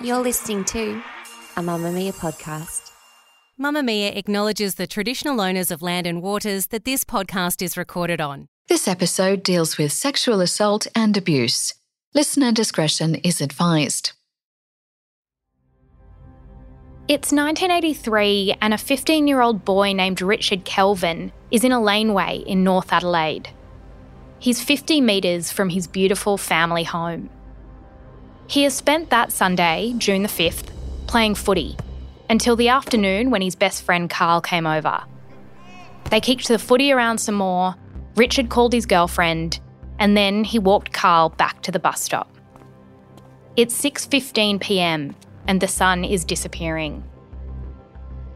You're listening to a Mamamia podcast. Mamamia acknowledges the traditional owners of land and waters that this podcast is recorded on. This episode deals with sexual assault and abuse. Listener discretion is advised. It's 1983, and a 15 year old boy named Richard Kelvin is in a laneway in North Adelaide. He's 50 metres from his beautiful family home. He has spent that Sunday, June the 5th, playing footy until the afternoon when his best friend Carl came over. They kicked the footy around some more, Richard called his girlfriend, and then he walked Carl back to the bus stop. It's 6:15 p.m. and the sun is disappearing.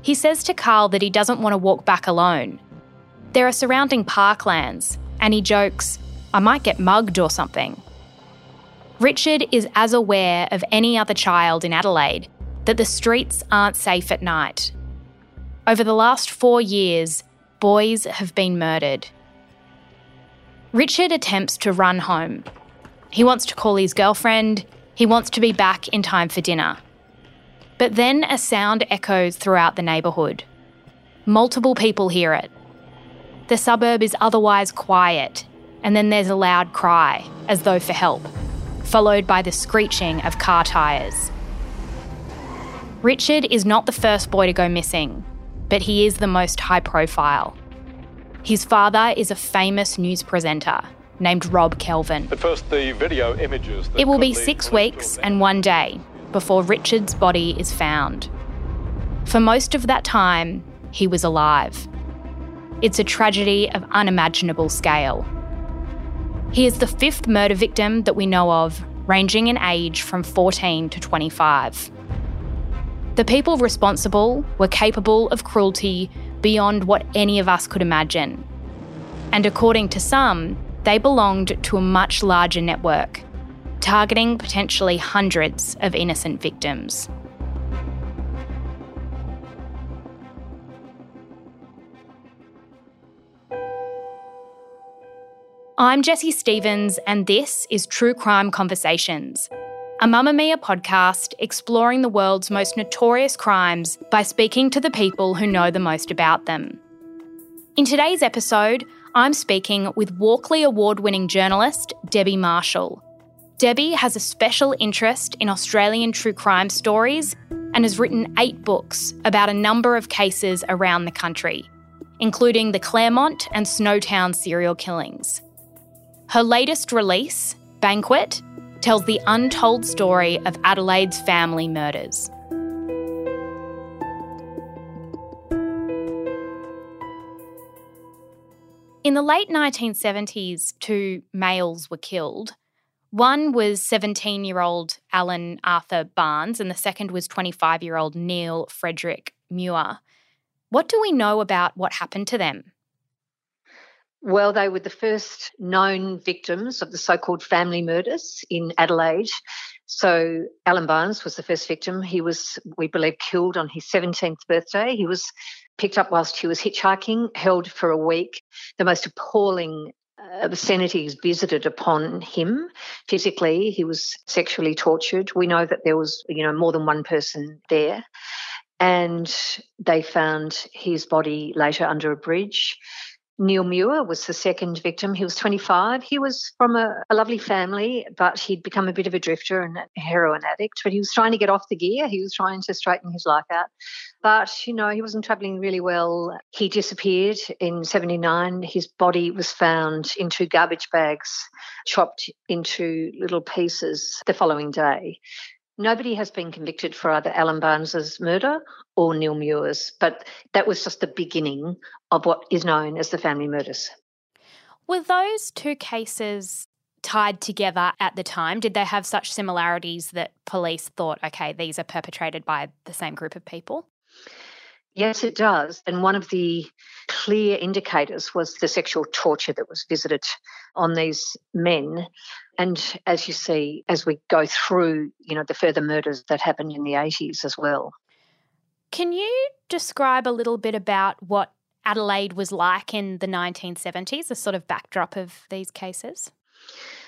He says to Carl that he doesn't want to walk back alone. There are surrounding parklands, and he jokes, I might get mugged or something. Richard is as aware of any other child in Adelaide that the streets aren't safe at night. Over the last four years, boys have been murdered. Richard attempts to run home. He wants to call his girlfriend, he wants to be back in time for dinner. But then a sound echoes throughout the neighbourhood. Multiple people hear it. The suburb is otherwise quiet, and then there's a loud cry, as though for help, followed by the screeching of car tyres. Richard is not the first boy to go missing, but he is the most high profile. His father is a famous news presenter named Rob Kelvin. But first, the video images. It will be six weeks and one day before Richard's body is found. For most of that time, he was alive. It's a tragedy of unimaginable scale. He is the fifth murder victim that we know of, ranging in age from 14 to 25. The people responsible were capable of cruelty beyond what any of us could imagine. And according to some, they belonged to a much larger network, targeting potentially hundreds of innocent victims. I'm Jessie Stephens, and this is True Crime Conversations, a Mamamia podcast exploring the world's most notorious crimes by speaking to the people who know the most about them. In today's episode, I'm speaking with Walkley Award winning journalist Debi Marshall. Debi has a special interest in Australian true crime stories and has written eight books about a number of cases around the country, including the Claremont and Snowtown serial killings. Her latest release, Banquet, tells the untold story of Adelaide's family murders. In the late 1970s, two males were killed. One was 17 year old Alan Arthur Barnes, and the second was 25 year old Neil Frederick Muir. What do we know about what happened to them? Well, they were the first known victims of the so called family murders in Adelaide. So, Alan Barnes was the first victim. He was, we believe, killed on his 17th birthday. He was picked up whilst he was hitchhiking, held for a week. The most appalling uh, obscenities visited upon him physically. He was sexually tortured. We know that there was, you know, more than one person there. And they found his body later under a bridge. Neil Muir was the second victim. He was 25. He was from a, a, lovely family, but he'd become a bit of a drifter and a heroin addict. But he was trying to get off the gear. He was trying to straighten his life out. But, you know, he wasn't travelling really well. He disappeared in 79. His body was found in two garbage bags, chopped into little pieces the following day. Nobody has been convicted for either Alan Barnes's murder or Neil Muir's, but that was just the beginning of what is known as the family murders. Were those two cases tied together at the time? Did they have such similarities that police thought, okay, these are perpetrated by the same group of people? Yes, it does. And one of the clear indicators was the sexual torture that was visited on these men. And as you see, as we go through, you know, the further murders that happened in the 80s as well. Can you describe a little bit about what Adelaide was like in the 1970s, the sort of backdrop of these cases?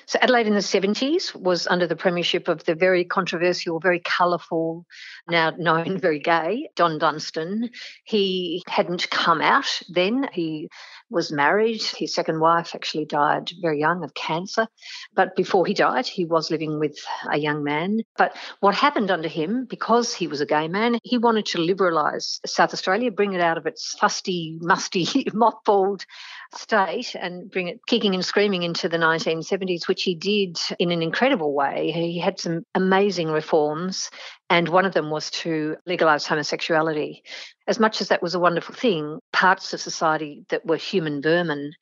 So Adelaide in the 70s was under the premiership of the very controversial, very colourful, now known very gay, Don Dunstan. He hadn't come out then. He was married. His second wife actually died very young of cancer. But before he died, he was living with a young man. But what happened under him, because he was a gay man, he wanted to liberalise South Australia, bring it out of its fusty, musty, mothballed state and bring it kicking and screaming into the 1970s, which he did in an incredible way. He had some amazing reforms, and one of them was to legalise homosexuality. As much as that was a wonderful thing, parts of society that were human vermin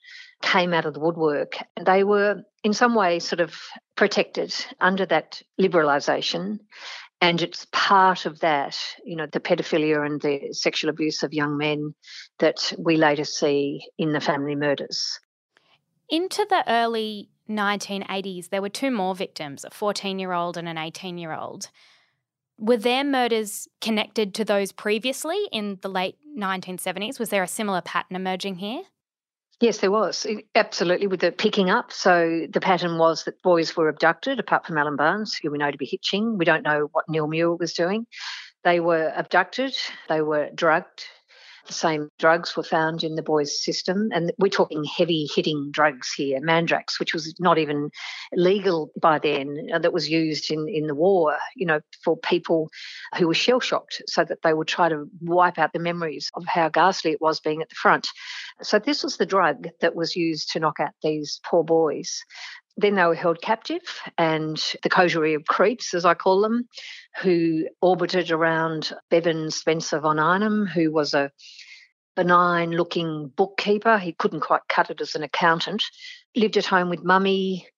came out of the woodwork. And they were, in some way, sort of protected under that liberalisation. And it's part of that, you know, the pedophilia and the sexual abuse of young men that we later see in the family murders. Into the early 1980s, there were two more victims a 14 year old and an 18 year old. Were their murders connected to those previously in the late 1970s? Was there a similar pattern emerging here? Yes, there was. Absolutely, with the picking up. So the pattern was that boys were abducted, apart from Alan Barnes, who we know to be hitching. We don't know what Neil Muir was doing. They were abducted, they were drugged, the same drugs were found in the boys' system. And we're talking heavy hitting drugs here, Mandrax, which was not even legal by then, uh, that was used in, in the war, you know, for people who were shell shocked so that they would try to wipe out the memories of how ghastly it was being at the front. So this was the drug that was used to knock out these poor boys. Then they were held captive, and the coterie of creeps, as I call them, who orbited around Bevan Spencer von Einem, who was a benign looking bookkeeper. He couldn't quite cut it as an accountant. Lived at home with mummy.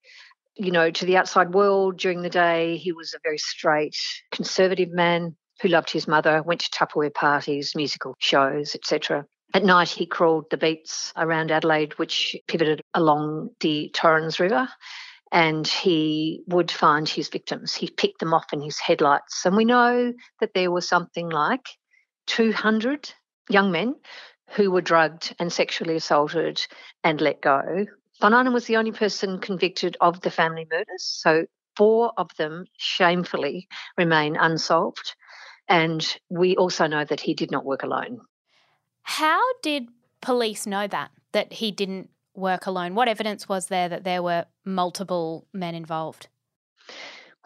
You know, to the outside world during the day, he was a very straight, conservative man who loved his mother, went to Tupperware parties, musical shows, etc. At night, he crawled the beats around Adelaide, which pivoted along the Torrens River, and he would find his victims. He picked them off in his headlights. And we know that there were something like 200 young men who were drugged and sexually assaulted and let go. Von Einem was the only person convicted of the family murders. So four of them shamefully remain unsolved. And we also know that he did not work alone. How did police know that, that he didn't work alone? What evidence was there that there were multiple men involved?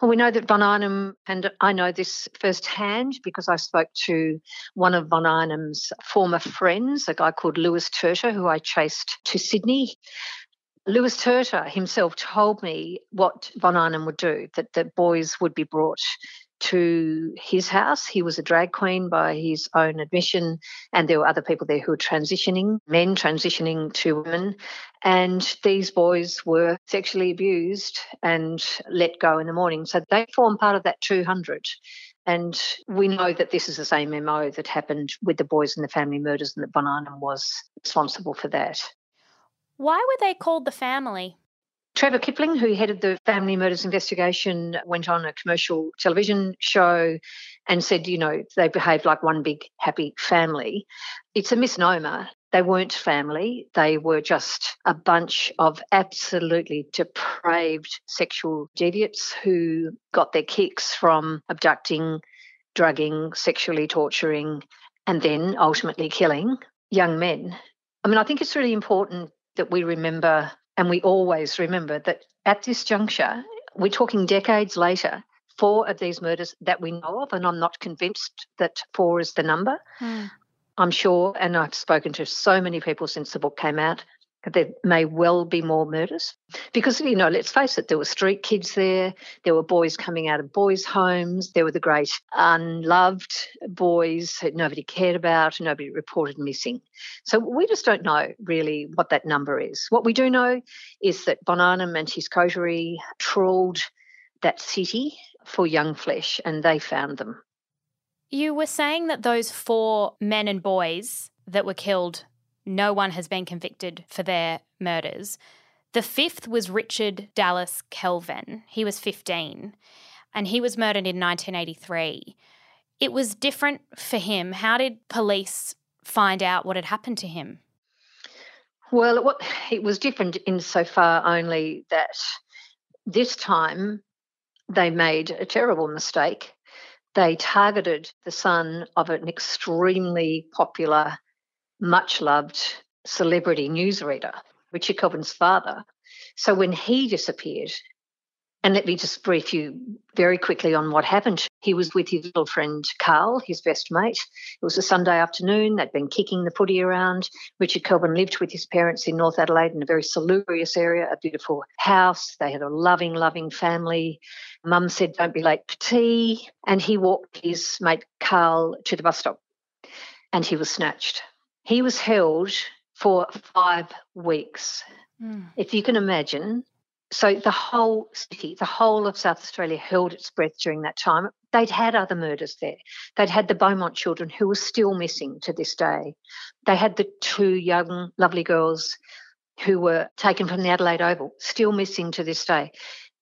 Well, we know that Von Einem, and I know this firsthand because I spoke to one of Von Einem's former friends, a guy called Lewis Turter, who I chased to Sydney. Lewis Turter himself told me what Von Einem would do, that the boys would be brought to his house. He was a drag queen by his own admission, and there were other people there who were transitioning, men transitioning to women. And these boys were sexually abused and let go in the morning. So they form part of that 200. And we know that this is the same MO that happened with the boys in the family murders and that Von Einem was responsible for that. Why were they called the family? Trevor Kipling, who headed the family murders investigation, went on a commercial television show and said, you know, they behaved like one big happy family. It's a misnomer. They weren't family. They were just a bunch of absolutely depraved sexual deviates who got their kicks from abducting, drugging, sexually torturing, and then ultimately killing young men. I mean, I think it's really important that we remember and we always remember that at this juncture, we're talking decades later, four of these murders that we know of, and I'm not convinced that four is the number. Mm. I'm sure, and I've spoken to so many people since the book came out, there may well be more murders. Because you know let's face it there were street kids there there were boys coming out of boys homes there were the great unloved boys that nobody cared about nobody reported missing. So we just don't know really what that number is. What we do know is that von Einem his coterie trawled that city for young flesh and they found them. You were saying that those four men and boys that were killed no one has been convicted for their murders. The fifth was Richard Dallas Kelvin. He was 15 and he was murdered in 1983. It was different for him. How did police find out what had happened to him? Well, it was different insofar only that this time they made a terrible mistake. They targeted the son of an extremely popular much loved celebrity newsreader, Richard Kelvin's father. So when he disappeared, and let me just brief you very quickly on what happened. He was with his little friend Carl, his best mate. It was a Sunday afternoon. They'd been kicking the footy around. Richard Kelvin lived with his parents in North Adelaide in a very salubrious area, a beautiful house. They had a loving, loving family. Mum said, Don't be late for tea. And he walked his mate Carl to the bus stop and he was snatched. He was held for five weeks. Mm. If you can imagine, so the whole city, the whole of South Australia held its breath during that time. They'd had other murders there. They'd had the Beaumont children who were still missing to this day. They had the two young, lovely girls who were taken from the Adelaide Oval, still missing to this day.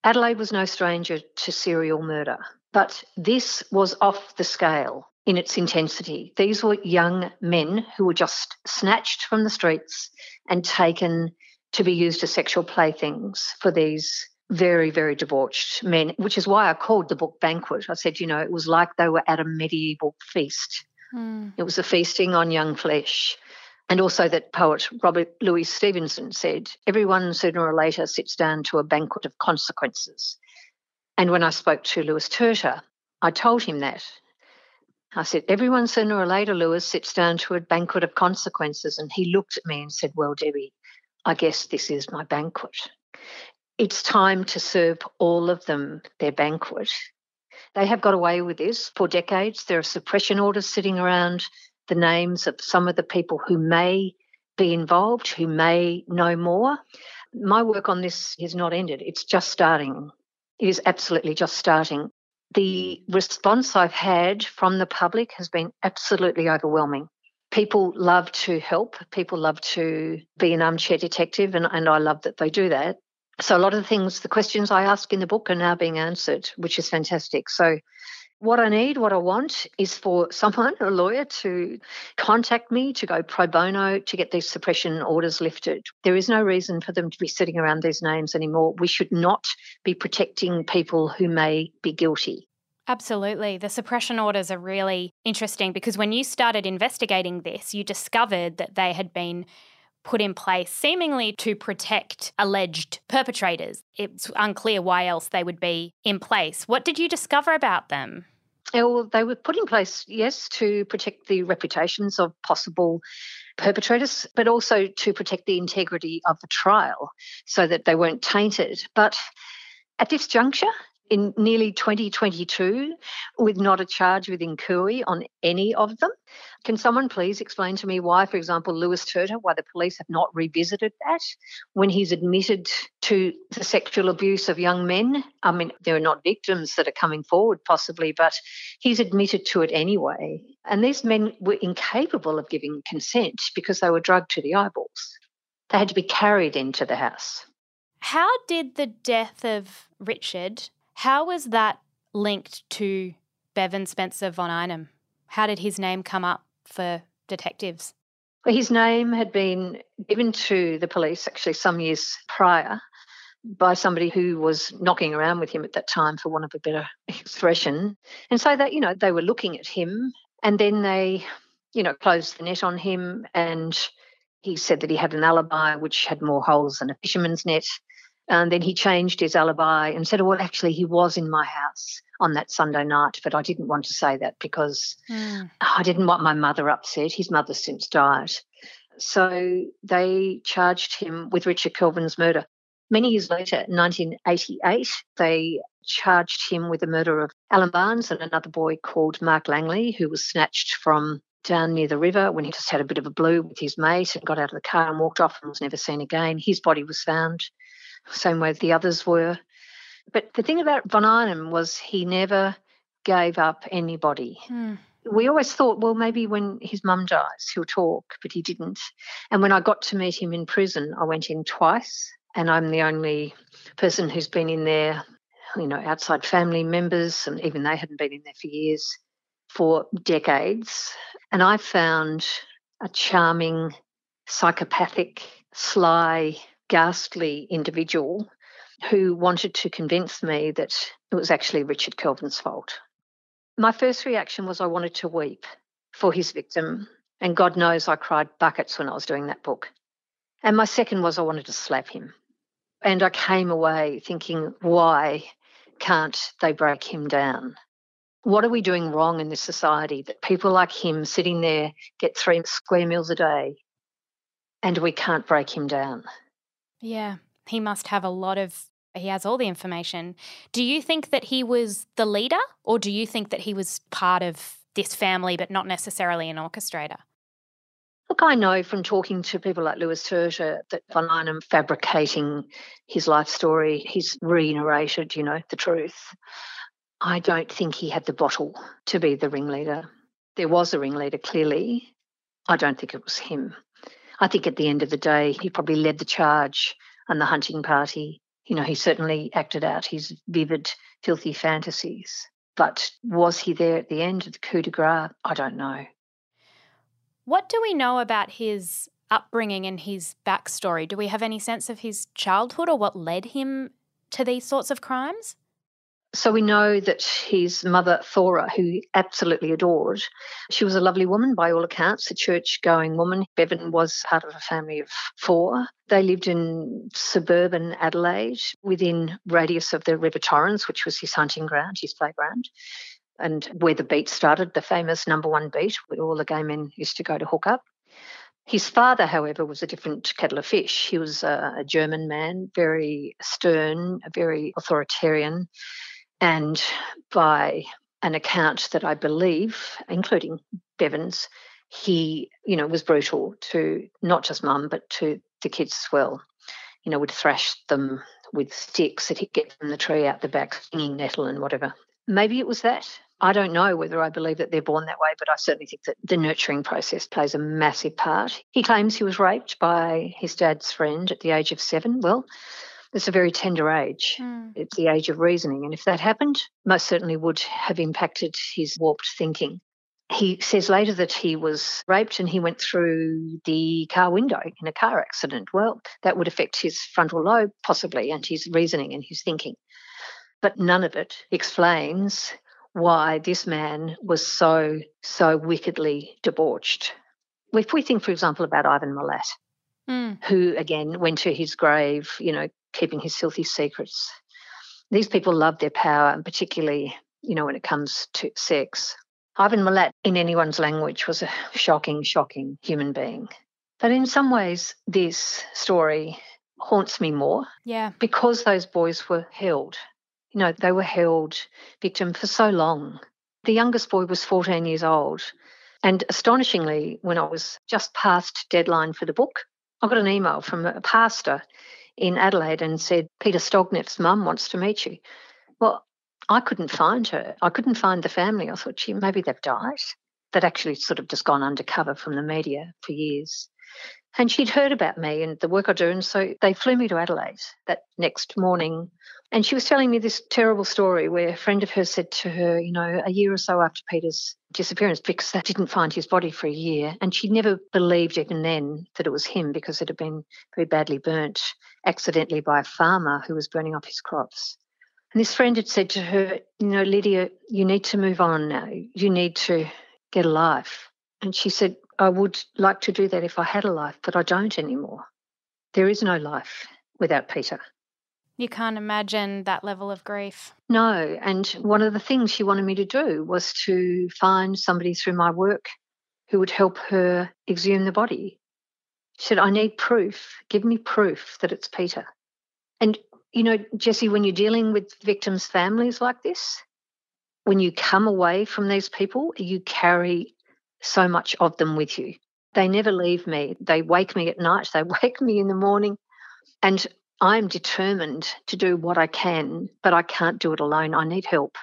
Adelaide was no stranger to serial murder, but this was off the scale in its intensity. These were young men who were just snatched from the streets and taken to be used as sexual playthings for these very, very debauched men, which is why I called the book Banquet. I said, you know, it was like they were at a medieval feast. Mm. It was a feasting on young flesh. And also that poet Robert Louis Stevenson said, everyone sooner or later sits down to a banquet of consequences. And when I spoke to Louis Turter, I told him that. I said, Everyone sooner or later, Lewis, sits down to a banquet of consequences. And he looked at me and said, Well, Debi, I guess this is my banquet. It's time to serve all of them their banquet. They have got away with this for decades. There are suppression orders sitting around the names of some of the people who may be involved, who may know more. My work on this is not ended, it's just starting. It is absolutely just starting the response I've had from the public has been absolutely overwhelming. People love to help, people love to be an armchair detective, and, and I love that they do that. So, a lot of the things, the questions I ask in the book are now being answered, which is fantastic. So, what I need, what I want is for someone, a lawyer, to contact me to go pro bono to get these suppression orders lifted. There is no reason for them to be sitting around these names anymore. We should not be protecting people who may be guilty. Absolutely. The suppression orders are really interesting because when you started investigating this, you discovered that they had been put in place seemingly to protect alleged perpetrators. It's unclear why else they would be in place. What did you discover about them? Uh, well, they were put in place, yes, to protect the reputations of possible perpetrators, but also to protect the integrity of the trial so that they weren't tainted. But at this juncture, in nearly 2022 with not a charge within Cooey on any of them. Can someone please explain to me why, for example, Lewis Turter, why the police have not revisited that when he's admitted to the sexual abuse of young men? I mean, there are not victims that are coming forward, possibly, but he's admitted to it anyway. And these men were incapable of giving consent because they were drugged to the eyeballs. They had to be carried into the house. How did the death of Richard how was that linked to Bevan Spencer von Einem? How did his name come up for detectives? Well, his name had been given to the police actually some years prior by somebody who was knocking around with him at that time, for want of a better expression. And so that, you know, they were looking at him and then they, you know, closed the net on him and he said that he had an alibi which had more holes than a fisherman's net. And then he changed his alibi and said, well, actually, he was in my house on that Sunday night, but I didn't want to say that because mm. I didn't want my mother upset. His mother since died. So they charged him with Richard Kelvin's murder. Many years later, 1988, they charged him with the murder of Alan Barnes and another boy called Mark Langley, who was snatched from down near the river when he just had a bit of a blue with his mate and got out of the car and walked off and was never seen again. His body was found, same way the others were. But the thing about von Einem was he never gave up anybody. Hmm. We always thought, well, maybe when his mum dies, he'll talk, but he didn't. And when I got to meet him in prison, I went in twice and I'm the only person who's been in there, you know, outside family members, and even they hadn't been in there for years, for decades. And I found a charming, psychopathic, sly, ghastly individual who wanted to convince me that it was actually Richard Kelvin's fault. My first reaction was I wanted to weep for his victim. And God knows I cried buckets when I was doing that book. And my second was I wanted to slap him. And I came away thinking, why can't they break him down? What are we doing wrong in this society that people like him sitting there get three square meals a day and we can't break him down? Yeah, he must have a lot of, he has all the information. Do you think that he was the leader or do you think that he was part of this family but not necessarily an orchestrator? Look, I know from talking to people like Louis Turter that von Einem fabricating his life story, he's re-narrated, you know, the truth. I don't think he had the bottle to be the ringleader. There was a ringleader, clearly. I don't think it was him. I think at the end of the day, he probably led the charge and the hunting party. You know, he certainly acted out his vivid, filthy fantasies. But was he there at the end of the coup de grace? I don't know. What do we know about his upbringing and his backstory? Do we have any sense of his childhood or what led him to these sorts of crimes? So we know that his mother, Thora, who he absolutely adored, she was a lovely woman by all accounts, a church going woman. Bevan was part of a family of four. They lived in suburban Adelaide within radius of the River Torrens, which was his hunting ground, his playground and where the beat started, the famous number one beat, where all the gay men used to go to hook up. His father, however, was a different kettle of fish. He was a, a German man, very stern, very authoritarian, and by an account that I believe, including Bevan's, he, you know, was brutal to not just mum, but to the kids as well. You know, would thrash them with sticks that he'd get from the tree out the back, stinging nettle and whatever. Maybe it was that. I don't know whether I believe that they're born that way, but I certainly think that the nurturing process plays a massive part. He claims he was raped by his dad's friend at the age of seven. Well, it's a very tender age. Mm. It's the age of reasoning. And if that happened, most certainly would have impacted his warped thinking. He says later that he was raped and he went through the car window in a car accident. Well, that would affect his frontal lobe, possibly, and his reasoning and his thinking. But none of it explains why this man was so, so wickedly debauched. If we think, for example, about Ivan Milat, mm. who again went to his grave, you know, keeping his filthy secrets. These people love their power, and particularly, you know, when it comes to sex. Ivan Milat, in anyone's language, was a shocking, shocking human being. But in some ways, this story haunts me more. Yeah. Because those boys were held you know, they were held victim for so long. The youngest boy was 14 years old. And astonishingly, when I was just past deadline for the book, I got an email from a pastor in Adelaide and said, Peter Stogneff's mum wants to meet you. Well, I couldn't find her. I couldn't find the family. I thought, gee, maybe they've died. They'd actually sort of just gone undercover from the media for years. And she'd heard about me and the work I do. And so they flew me to Adelaide that next morning. And she was telling me this terrible story where a friend of hers said to her, you know, a year or so after Peter's disappearance, because they didn't find his body for a year. And she never believed even then that it was him because it had been very badly burnt accidentally by a farmer who was burning off his crops. And this friend had said to her, you know, Lydia, you need to move on now. You need to get a life. And she said, I would like to do that if I had a life, but I don't anymore. There is no life without Peter. You can't imagine that level of grief. No. And one of the things she wanted me to do was to find somebody through my work who would help her exhume the body. She said, I need proof. Give me proof that it's Peter. And, you know, Jessie, when you're dealing with victims' families like this, when you come away from these people, you carry so much of them with you. They never leave me. They wake me at night, they wake me in the morning. And I'm determined to do what I can, but I can't do it alone. I need help.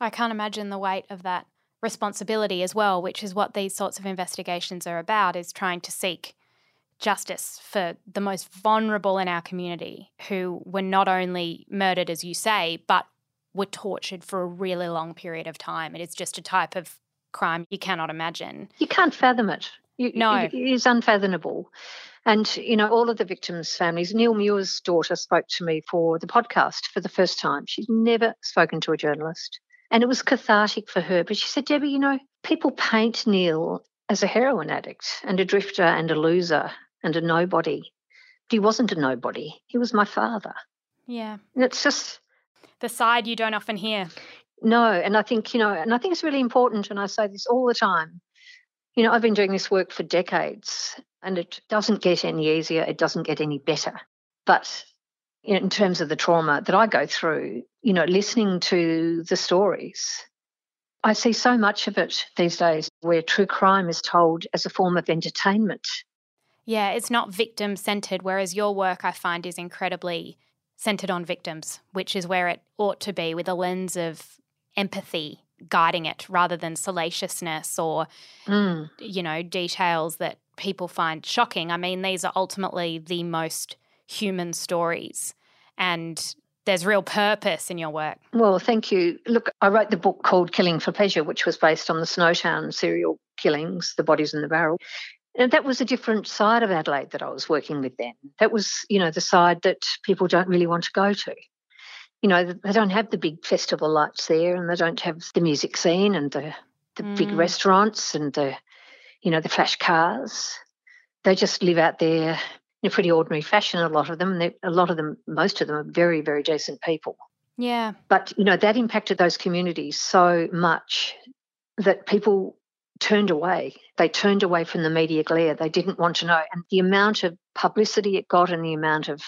I can't imagine the weight of that responsibility as well, which is what these sorts of investigations are about, is trying to seek justice for the most vulnerable in our community who were not only murdered, as you say, but were tortured for a really long period of time. It is just a type of crime you cannot imagine. You can't fathom it. You, no. It is unfathomable. And, you know, all of the victims' families, Neil Muir's daughter spoke to me for the podcast for the first time. She's never spoken to a journalist. And it was cathartic for her. But she said, Debi, you know, people paint Neil as a heroin addict and a drifter and a loser and a nobody. But he wasn't a nobody. He was my father. Yeah. And it's just the side you don't often hear. No, and I think, you know, and I think it's really important, and I say this all the time. You know, I've been doing this work for decades and it doesn't get any easier, it doesn't get any better. But in terms of the trauma that I go through, you know, listening to the stories, I see so much of it these days where true crime is told as a form of entertainment. Yeah, it's not victim centered, whereas your work I find is incredibly centered on victims, which is where it ought to be with a lens of empathy guiding it rather than salaciousness or, mm. you know, details that people find shocking. I mean, these are ultimately the most human stories. And there's real purpose in your work. Well, thank you. Look, I wrote the book called Killing for Pleasure, which was based on the Snowtown serial killings, the bodies in the barrel. And that was a different side of Adelaide that I was working with then. That was, you know, the side that people don't really want to go to. You know, they don't have the big festival lights there and they don't have the music scene and the, the mm. big restaurants and the, you know, the flash cars. They just live out there in a pretty ordinary fashion, a lot of them. A lot of them, most of them are very, very decent people. Yeah. But, you know, that impacted those communities so much that people turned away. They turned away from the media glare. They didn't want to know. And the amount of publicity it got and the amount of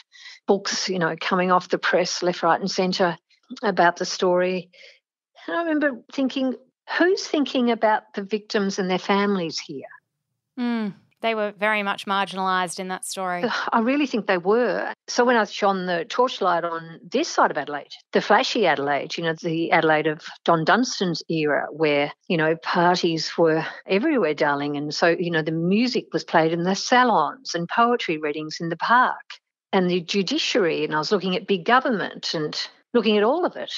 books, you know, coming off the press left, right, and centre about the story. And I remember thinking, who's thinking about the victims and their families here? Mm. They were very much marginalised in that story. I really think they were. So when I shone the torchlight on this side of Adelaide, the flashy Adelaide, you know, the Adelaide of Don Dunstan's era, where, you know, parties were everywhere, darling. And so, you know, the music was played in the salons and poetry readings in the park and the judiciary. And I was looking at big government and looking at all of it.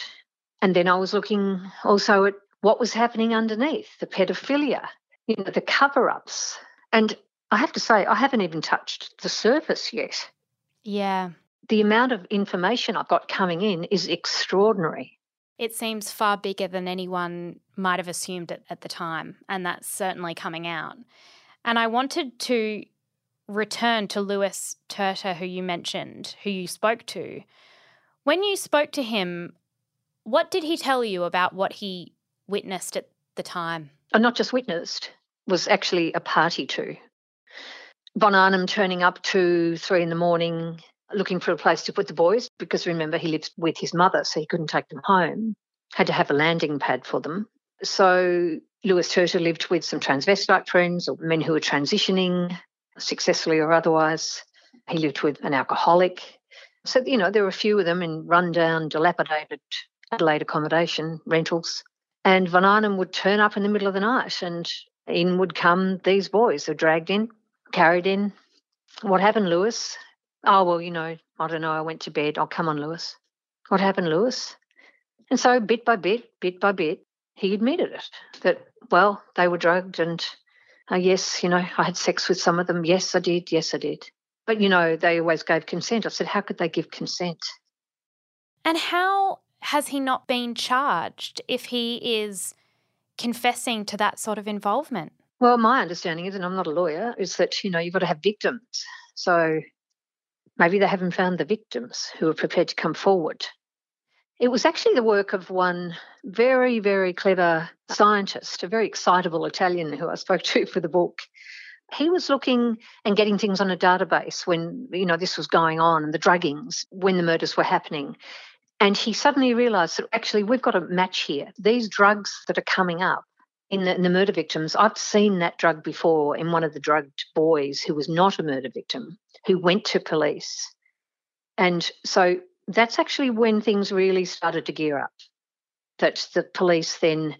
And then I was looking also at what was happening underneath the pedophilia, you know, the cover ups. And I have to say, I haven't even touched the surface yet. Yeah. The amount of information I've got coming in is extraordinary. It seems far bigger than anyone might have assumed at, at the time, and that's certainly coming out. And I wanted to return to Lewis Turter, who you mentioned, who you spoke to. When you spoke to him, what did he tell you about what he witnessed at the time? And not just witnessed, was actually a party to. Von Einem turning up to three in the morning looking for a place to put the boys because remember he lives with his mother, so he couldn't take them home. Had to have a landing pad for them. So Lewis Turter lived with some transvestite friends or men who were transitioning successfully or otherwise. He lived with an alcoholic. So, you know, there were a few of them in rundown, dilapidated Adelaide accommodation rentals. And Von Einem would turn up in the middle of the night and in would come these boys who dragged in carried in. What happened, Lewis? Oh, well, you know, I don't know. I went to bed. Oh, come on, Lewis. What happened, Lewis? And so, bit by bit, bit by bit, he admitted it that, well, they were drugged and, uh, yes, you know, I had sex with some of them. Yes, I did. Yes, I did. But, you know, they always gave consent. I said, how could they give consent? And how has he not been charged if he is confessing to that sort of involvement? Well, my understanding is, and I'm not a lawyer, is that, you know, you've got to have victims. So maybe they haven't found the victims who are prepared to come forward. It was actually the work of one very, very clever scientist, a very excitable Italian who I spoke to for the book, he was looking and getting things on a database when you know this was going on and the druggings when the murders were happening and he suddenly realized that actually we've got a match here these drugs that are coming up in the, in the murder victims i've seen that drug before in one of the drugged boys who was not a murder victim who went to police and so that's actually when things really started to gear up that the police then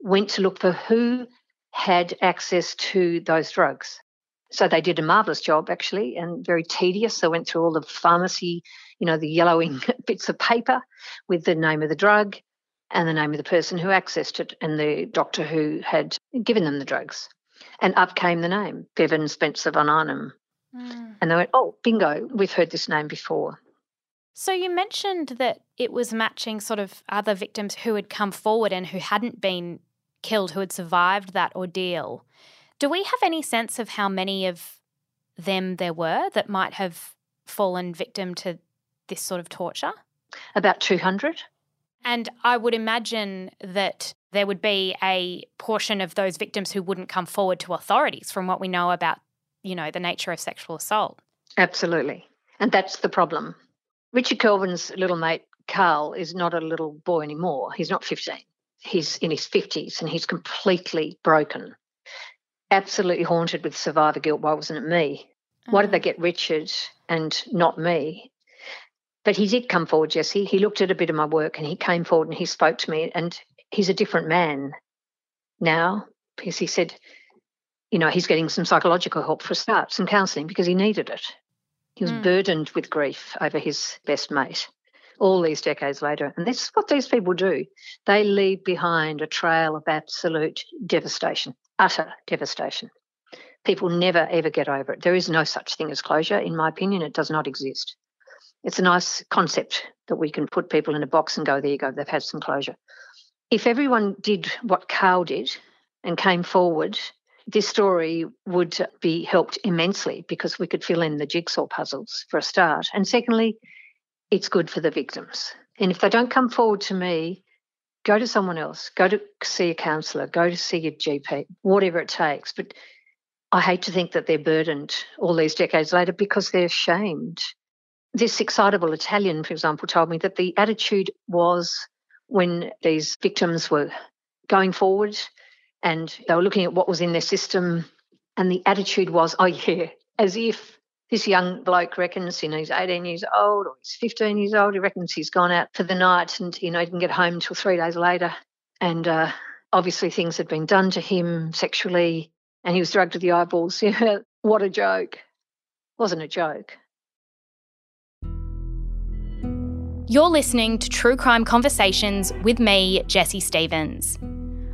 went to look for who had access to those drugs. So they did a marvelous job, actually, and very tedious. They went through all the pharmacy, you know, the yellowing bits of paper with the name of the drug and the name of the person who accessed it and the doctor who had given them the drugs. And up came the name, Bevan Spencer von Einem. Mm. And they went, oh, bingo, we've heard this name before. So you mentioned that it was matching sort of other victims who had come forward and who hadn't been killed who had survived that ordeal. Do we have any sense of how many of them there were that might have fallen victim to this sort of torture? About 200. And I would imagine that there would be a portion of those victims who wouldn't come forward to authorities from what we know about, you know, the nature of sexual assault. Absolutely. And that's the problem. Richard Kelvin's little mate, Carl, is not a little boy anymore. He's not 15 he's in his 50s and he's completely broken, absolutely haunted with survivor guilt. Why wasn't it me? Why did they mm. get Richard and not me? But he did come forward, Jessie. He looked at a bit of my work and he came forward and he spoke to me. And he's a different man now because he said, you know, he's getting some psychological help for a start, some counselling because he needed it. He was mm. burdened with grief over his best mate all these decades later. And this is what these people do. They leave behind a trail of absolute devastation, utter devastation. People never ever get over it. There is no such thing as closure. In my opinion, it does not exist. It's a nice concept that we can put people in a box and go, there you go, they've had some closure. If everyone did what Carl did and came forward, this story would be helped immensely because we could fill in the jigsaw puzzles for a start. And secondly, it's good for the victims. And if they don't come forward to me, go to someone else, go to see a counsellor, go to see your GP, whatever it takes. But I hate to think that they're burdened all these decades later because they're ashamed. This excitable Italian, for example, told me that the attitude was when these victims were going forward and they were looking at what was in their system, and the attitude was, oh, yeah, as if this young bloke reckons, you know, he's 18 years old or he's 15 years old. He reckons he's gone out for the night and, you know, he didn't get home until three days later. And uh, obviously things had been done to him sexually and he was drugged to the eyeballs. What a joke. Wasn't a joke. You're listening to True Crime Conversations with me, Jessie Stephens.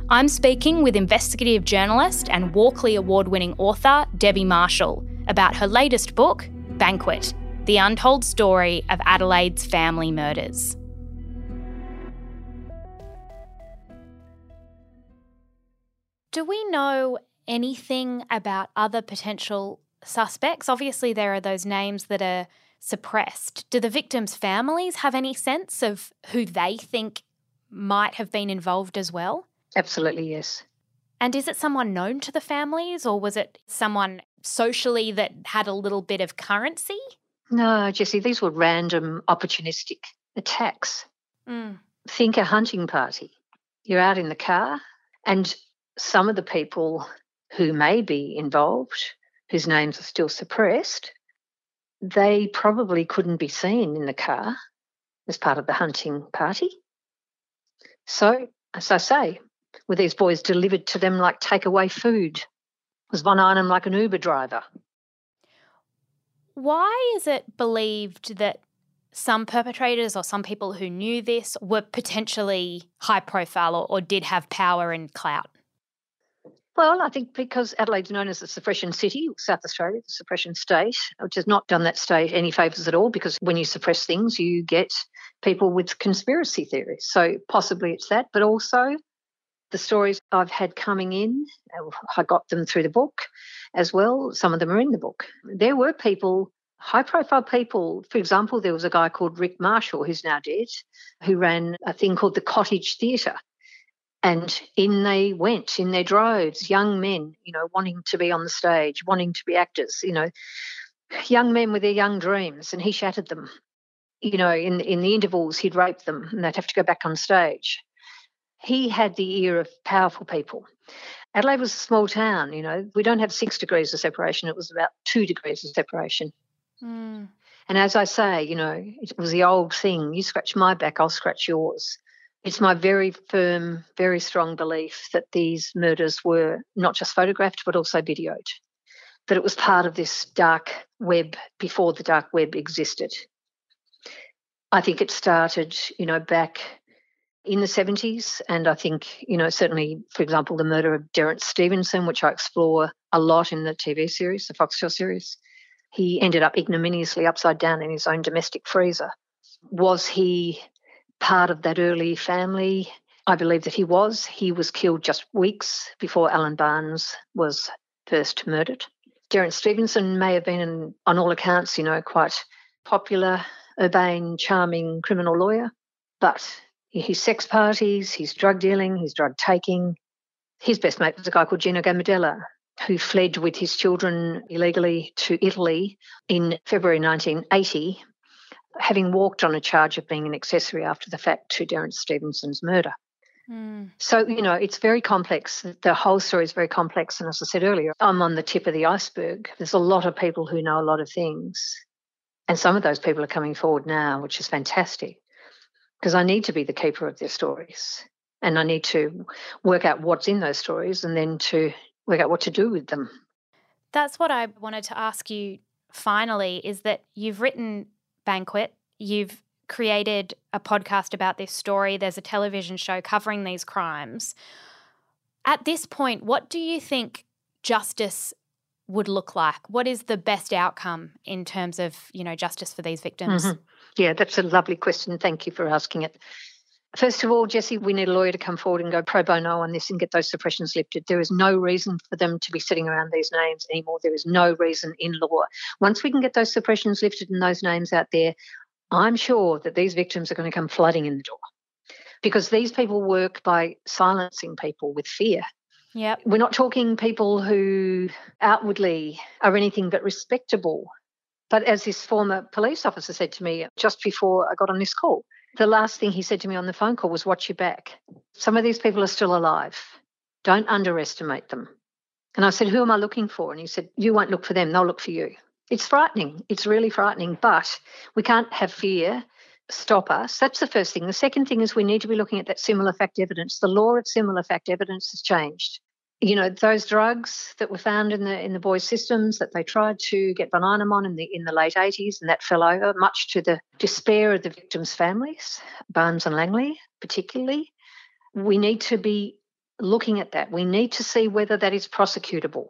I'm speaking with investigative journalist and Walkley Award winning author Debi Marshall about her latest book, Banquet The Untold Story of Adelaide's Family Murders. Do we know anything about other potential suspects? Obviously, there are those names that are suppressed. Do the victims' families have any sense of who they think might have been involved as well? Absolutely, yes. And is it someone known to the families or was it someone socially that had a little bit of currency? No, Jessie, these were random, opportunistic attacks. Mm. Think a hunting party. You're out in the car, and some of the people who may be involved, whose names are still suppressed, they probably couldn't be seen in the car as part of the hunting party. So, as I say, were these boys delivered to them like takeaway food? Was von Einem like an Uber driver? Why is it believed that some perpetrators or some people who knew this were potentially high profile or, or did have power and clout? Well, I think because Adelaide's known as the suppression city, South Australia, the suppression state, which has not done that state any favours at all because when you suppress things, you get people with conspiracy theories. So possibly it's that, but also the stories I've had coming in, I got them through the book as well. Some of them are in the book. There were people, high profile people. For example, there was a guy called Rick Marshall, who's now dead, who ran a thing called the Cottage Theatre. And in they went, in their droves, young men, you know, wanting to be on the stage, wanting to be actors, you know, young men with their young dreams, and he shattered them. You know, in in the intervals, he'd rape them, and they'd have to go back on stage. He had the ear of powerful people. Adelaide was a small town, you know. We don't have six degrees of separation. It was about two degrees of separation. Mm. And as I say, you know, it was the old thing you scratch my back, I'll scratch yours. It's my very firm, very strong belief that these murders were not just photographed, but also videoed, that it was part of this dark web before the dark web existed. I think it started, you know, back in the 70s. And I think, you know, certainly, for example, the murder of Derrance Stevenson, which I explore a lot in the TV series, the Foxtel series, he ended up ignominiously upside down in his own domestic freezer. Was he part of that early family? I believe that he was. He was killed just weeks before Alan Barnes was first murdered. Derrance Stevenson may have been, on all accounts, you know, quite popular, urbane, charming criminal lawyer, but his sex parties, his drug dealing, his drug taking. His best mate was a guy called Gino Gambardella, who fled with his children illegally to Italy in February 1980, having walked on a charge of being an accessory after the fact to Derrance Stevenson's murder. Mm. So, you know, it's very complex. The whole story is very complex. And as I said earlier, I'm on the tip of the iceberg. There's a lot of people who know a lot of things. And some of those people are coming forward now, which is fantastic because I need to be the keeper of their stories and I need to work out what's in those stories and then to work out what to do with them. That's what I wanted to ask you finally is that you've written Banquet, you've created a podcast about this story, there's a television show covering these crimes. At this point, what do you think justice would look like? What is the best outcome in terms of, you know, justice for these victims? Mm-hmm. Yeah, that's a lovely question. Thank you for asking it. First of all, Jessie, we need a lawyer to come forward and go pro bono on this and get those suppressions lifted. There is no reason for them to be sitting around these names anymore. There is no reason in law. Once we can get those suppressions lifted and those names out there, I'm sure that these victims are going to come flooding in the door because these people work by silencing people with fear. Yep. We're not talking people who outwardly are anything but respectable. But as this former police officer said to me just before I got on this call, the last thing he said to me on the phone call was, Watch your back. Some of these people are still alive. Don't underestimate them. And I said, Who am I looking for? And he said, You won't look for them, they'll look for you. It's frightening. It's really frightening, but we can't have fear stop us. That's the first thing. The second thing is we need to be looking at that similar fact evidence. The law of similar fact evidence has changed you know those drugs that were found in the in the boys' systems that they tried to get von Einem on in the in the late 80s and that fell over, much to the despair of the victims' families, Barnes and Langley particularly. We need to be looking at that. We need to see whether that is prosecutable.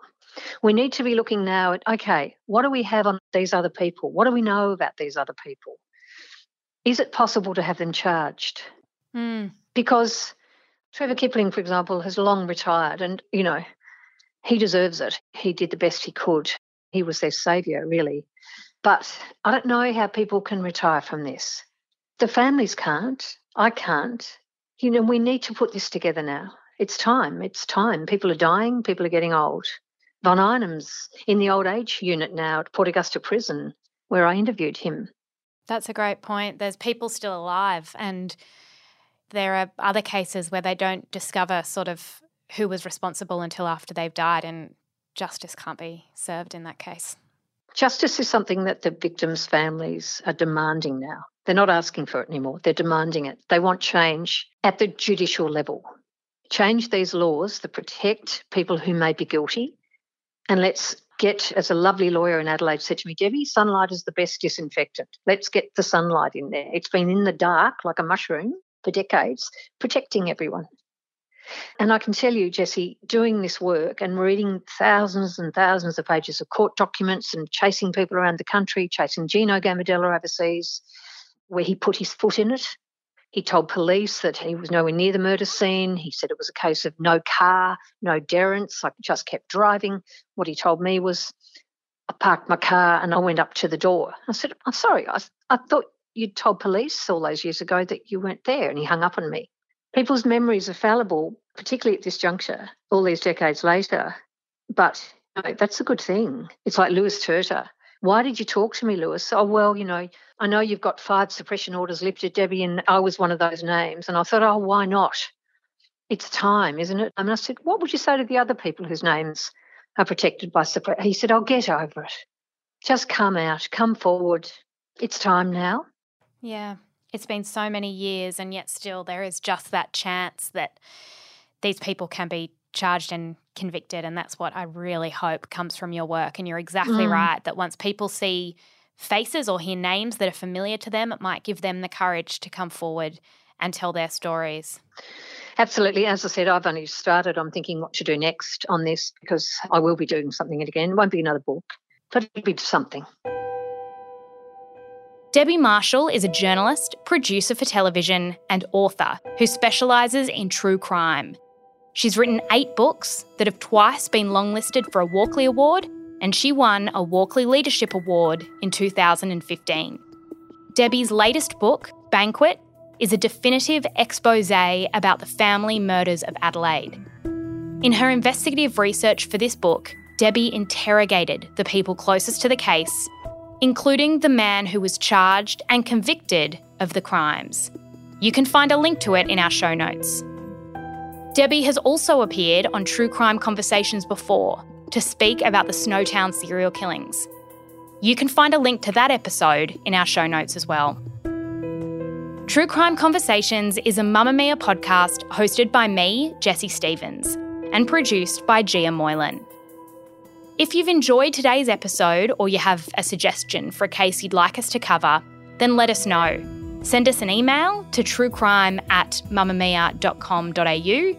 We need to be looking now at okay, what do we have on these other people? What do we know about these other people? Is it possible to have them charged? Mm. Because Trevor Kipling, for example, has long retired, and you know, he deserves it. He did the best he could. He was their saviour, really. But I don't know how people can retire from this. The families can't. I can't. You know, we need to put this together now. It's time. It's time. People are dying. People are getting old. Von Einem's in the old age unit now at Port Augusta Prison, where I interviewed him. That's a great point. There's people still alive, and there are other cases where they don't discover sort of who was responsible until after they've died, and justice can't be served in that case. Justice is something that the victims' families are demanding now. They're not asking for it anymore, they're demanding it. They want change at the judicial level. Change these laws that protect people who may be guilty, and let's get, as a lovely lawyer in Adelaide said to me, Debi, sunlight is the best disinfectant. Let's get the sunlight in there. It's been in the dark like a mushroom for decades, protecting everyone. And I can tell you, Jessie, doing this work and reading thousands and thousands of pages of court documents and chasing people around the country, chasing Gino Gambardella overseas, where he put his foot in it. He told police that he was nowhere near the murder scene. He said it was a case of no car, no Derrance. I just kept driving. What he told me was, I parked my car and I went up to the door. I said, I'm sorry, I, I thought you told police all those years ago that you weren't there. And he hung up on me. people's memories are fallible, particularly at this juncture, all these decades later. But you know, that's a good thing. It's like Louis Turter. Why did you talk to me, Louis? Oh, well, you know, I know you've got five suppression orders lifted, Debi, and I was one of those names. And I thought, oh, why not? It's time, isn't it? And I said, what would you say to the other people whose names are protected by suppression? He said, I'll get over it. Just come out, come forward. It's time now. Yeah. It's been so many years, and yet still there is just that chance that these people can be charged and convicted. And that's what I really hope comes from your work. And you're exactly mm. right that once people see faces or hear names that are familiar to them, it might give them the courage to come forward and tell their stories. Absolutely. As I said, I've only started. I'm thinking what to do next on this because I will be doing something again. It won't be another book, but it'll be something. Debi Marshall is a journalist, producer for television, and author who specialises in true crime. She's written eight books that have twice been longlisted for a Walkley Award, and she won a Walkley Leadership Award in 2015. Debi's latest book, Banquet, is a definitive expose about the family murders of Adelaide. In her investigative research for this book, Debi interrogated the people closest to the case including the man who was charged and convicted of the crimes. You can find a link to it in our show notes. Debi has also appeared on True Crime Conversations before to speak about the Snowtown serial killings. You can find a link to that episode in our show notes as well. True Crime Conversations is a Mamamia podcast hosted by me, Jessie Stephens, and produced by Gia Moylan. If you've enjoyed today's episode or you have a suggestion for a case you'd like us to cover, then let us know. Send us an email to truecrime at mamamia.com.au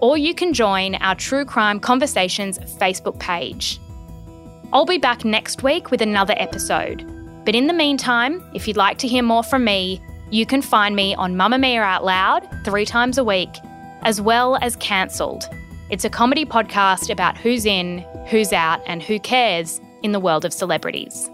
or you can join our True Crime Conversations Facebook page. I'll be back next week with another episode. But in the meantime, if you'd like to hear more from me, you can find me on Mamamia Out Loud three times a week, as well as Cancelled it's a comedy podcast about who's in, who's out, and who cares in the world of celebrities.